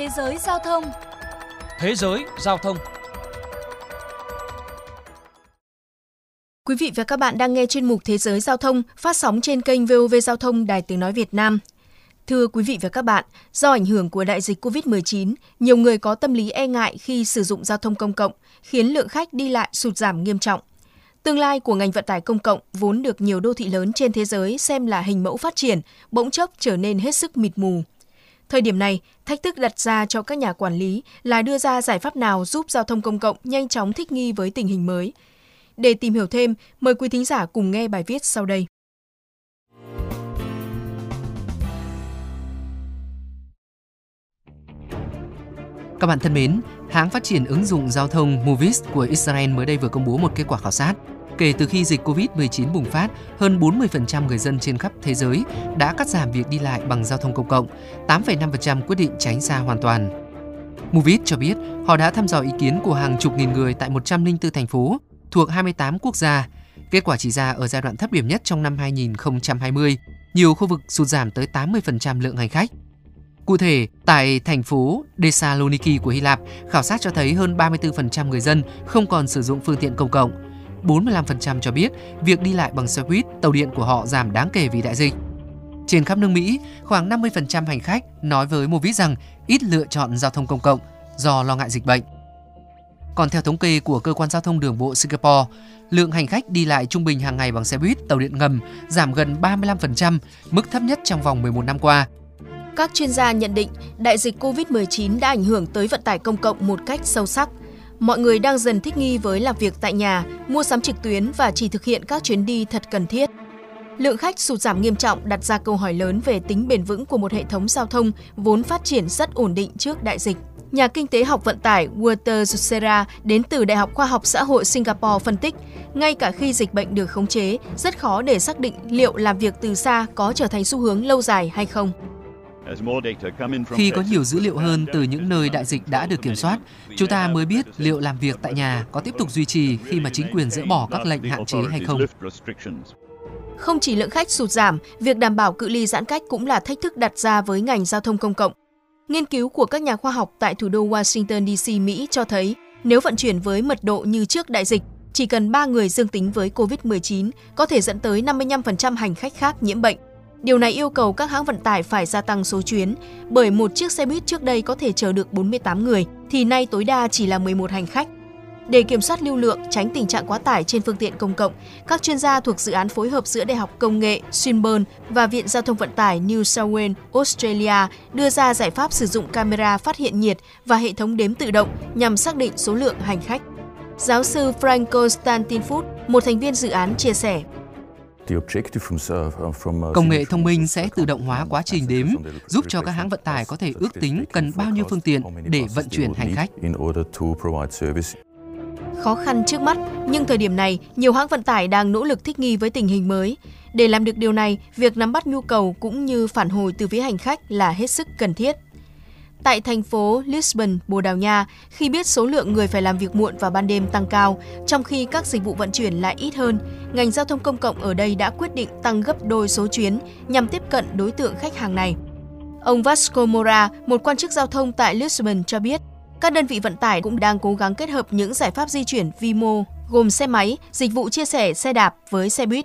Thế giới giao thông Thế giới giao thông Quý vị và các bạn đang nghe chuyên mục Thế giới giao thông phát sóng trên kênh VOV Giao thông Đài Tiếng Nói Việt Nam. Thưa quý vị và các bạn, do ảnh hưởng của đại dịch COVID-19, nhiều người có tâm lý e ngại khi sử dụng giao thông công cộng, khiến lượng khách đi lại sụt giảm nghiêm trọng. Tương lai của ngành vận tải công cộng vốn được nhiều đô thị lớn trên thế giới xem là hình mẫu phát triển, bỗng chốc trở nên hết sức mịt mù. Thời điểm này, thách thức đặt ra cho các nhà quản lý là đưa ra giải pháp nào giúp giao thông công cộng nhanh chóng thích nghi với tình hình mới. Để tìm hiểu thêm, mời quý thính giả cùng nghe bài viết sau đây. Các bạn thân mến, hãng phát triển ứng dụng giao thông Movis của Israel mới đây vừa công bố một kết quả khảo sát. Kể từ khi dịch Covid-19 bùng phát, hơn 40% người dân trên khắp thế giới đã cắt giảm việc đi lại bằng giao thông công cộng, 8,5% quyết định tránh xa hoàn toàn. Movit cho biết họ đã thăm dò ý kiến của hàng chục nghìn người tại 104 thành phố thuộc 28 quốc gia. Kết quả chỉ ra ở giai đoạn thấp điểm nhất trong năm 2020, nhiều khu vực sụt giảm tới 80% lượng hành khách. Cụ thể, tại thành phố Thessaloniki của Hy Lạp, khảo sát cho thấy hơn 34% người dân không còn sử dụng phương tiện công cộng. 45% cho biết việc đi lại bằng xe buýt, tàu điện của họ giảm đáng kể vì đại dịch. Trên khắp nước Mỹ, khoảng 50% hành khách nói với Movis rằng ít lựa chọn giao thông công cộng do lo ngại dịch bệnh. Còn theo thống kê của cơ quan giao thông đường bộ Singapore, lượng hành khách đi lại trung bình hàng ngày bằng xe buýt, tàu điện ngầm giảm gần 35%, mức thấp nhất trong vòng 11 năm qua. Các chuyên gia nhận định đại dịch COVID-19 đã ảnh hưởng tới vận tải công cộng một cách sâu sắc. Mọi người đang dần thích nghi với làm việc tại nhà, mua sắm trực tuyến và chỉ thực hiện các chuyến đi thật cần thiết. Lượng khách sụt giảm nghiêm trọng đặt ra câu hỏi lớn về tính bền vững của một hệ thống giao thông vốn phát triển rất ổn định trước đại dịch. Nhà kinh tế học vận tải Walter Jussera đến từ Đại học Khoa học Xã hội Singapore phân tích, ngay cả khi dịch bệnh được khống chế, rất khó để xác định liệu làm việc từ xa có trở thành xu hướng lâu dài hay không. Khi có nhiều dữ liệu hơn từ những nơi đại dịch đã được kiểm soát, chúng ta mới biết liệu làm việc tại nhà có tiếp tục duy trì khi mà chính quyền dỡ bỏ các lệnh hạn chế hay không. Không chỉ lượng khách sụt giảm, việc đảm bảo cự ly giãn cách cũng là thách thức đặt ra với ngành giao thông công cộng. Nghiên cứu của các nhà khoa học tại thủ đô Washington DC, Mỹ cho thấy nếu vận chuyển với mật độ như trước đại dịch, chỉ cần 3 người dương tính với COVID-19 có thể dẫn tới 55% hành khách khác nhiễm bệnh. Điều này yêu cầu các hãng vận tải phải gia tăng số chuyến, bởi một chiếc xe buýt trước đây có thể chở được 48 người, thì nay tối đa chỉ là 11 hành khách. Để kiểm soát lưu lượng, tránh tình trạng quá tải trên phương tiện công cộng, các chuyên gia thuộc dự án phối hợp giữa Đại học Công nghệ Swinburne và Viện Giao thông Vận tải New South Wales, Australia đưa ra giải pháp sử dụng camera phát hiện nhiệt và hệ thống đếm tự động nhằm xác định số lượng hành khách. Giáo sư Frank Constantinfoot, một thành viên dự án, chia sẻ. Công nghệ thông minh sẽ tự động hóa quá trình đếm, giúp cho các hãng vận tải có thể ước tính cần bao nhiêu phương tiện để vận chuyển hành khách. Khó khăn trước mắt, nhưng thời điểm này, nhiều hãng vận tải đang nỗ lực thích nghi với tình hình mới. Để làm được điều này, việc nắm bắt nhu cầu cũng như phản hồi từ phía hành khách là hết sức cần thiết. Tại thành phố Lisbon, Bồ Đào Nha, khi biết số lượng người phải làm việc muộn vào ban đêm tăng cao, trong khi các dịch vụ vận chuyển lại ít hơn, ngành giao thông công cộng ở đây đã quyết định tăng gấp đôi số chuyến nhằm tiếp cận đối tượng khách hàng này. Ông Vasco Mora, một quan chức giao thông tại Lisbon cho biết, các đơn vị vận tải cũng đang cố gắng kết hợp những giải pháp di chuyển vi mô, gồm xe máy, dịch vụ chia sẻ xe đạp với xe buýt.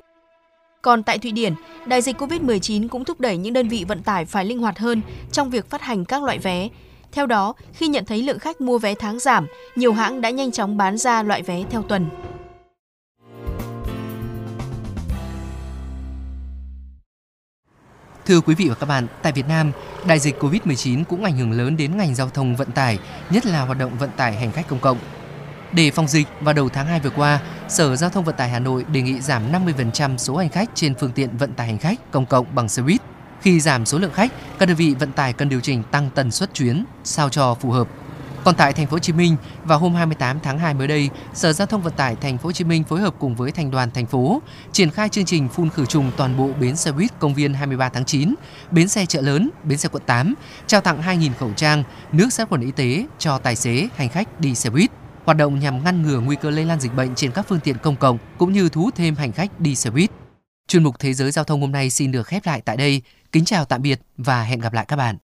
Còn tại Thụy Điển, đại dịch COVID-19 cũng thúc đẩy những đơn vị vận tải phải linh hoạt hơn trong việc phát hành các loại vé. Theo đó, khi nhận thấy lượng khách mua vé tháng giảm, nhiều hãng đã nhanh chóng bán ra loại vé theo tuần. Thưa quý vị và các bạn, tại Việt Nam, đại dịch COVID-19 cũng ảnh hưởng lớn đến ngành giao thông vận tải, nhất là hoạt động vận tải hành khách công cộng. Để phòng dịch, vào đầu tháng 2 vừa qua, Sở Giao thông Vận tải Hà Nội đề nghị giảm 50% số hành khách trên phương tiện vận tải hành khách công cộng bằng xe buýt. Khi giảm số lượng khách, các đơn vị vận tải cần điều chỉnh tăng tần suất chuyến sao cho phù hợp. Còn tại thành phố Hồ Chí Minh, vào hôm 28 tháng 2 mới đây, Sở Giao thông Vận tải thành phố Hồ Chí Minh phối hợp cùng với thành đoàn thành phố triển khai chương trình phun khử trùng toàn bộ bến xe buýt công viên 23 tháng 9, bến xe chợ lớn, bến xe quận 8, trao tặng 2.000 khẩu trang, nước sát khuẩn y tế cho tài xế, hành khách đi xe buýt. Hoạt động nhằm ngăn ngừa nguy cơ lây lan dịch bệnh trên các phương tiện công cộng cũng như thu hút thêm hành khách đi xe buýt. Chuyên mục Thế giới Giao thông hôm nay xin được khép lại tại đây. Kính chào tạm biệt và hẹn gặp lại các bạn.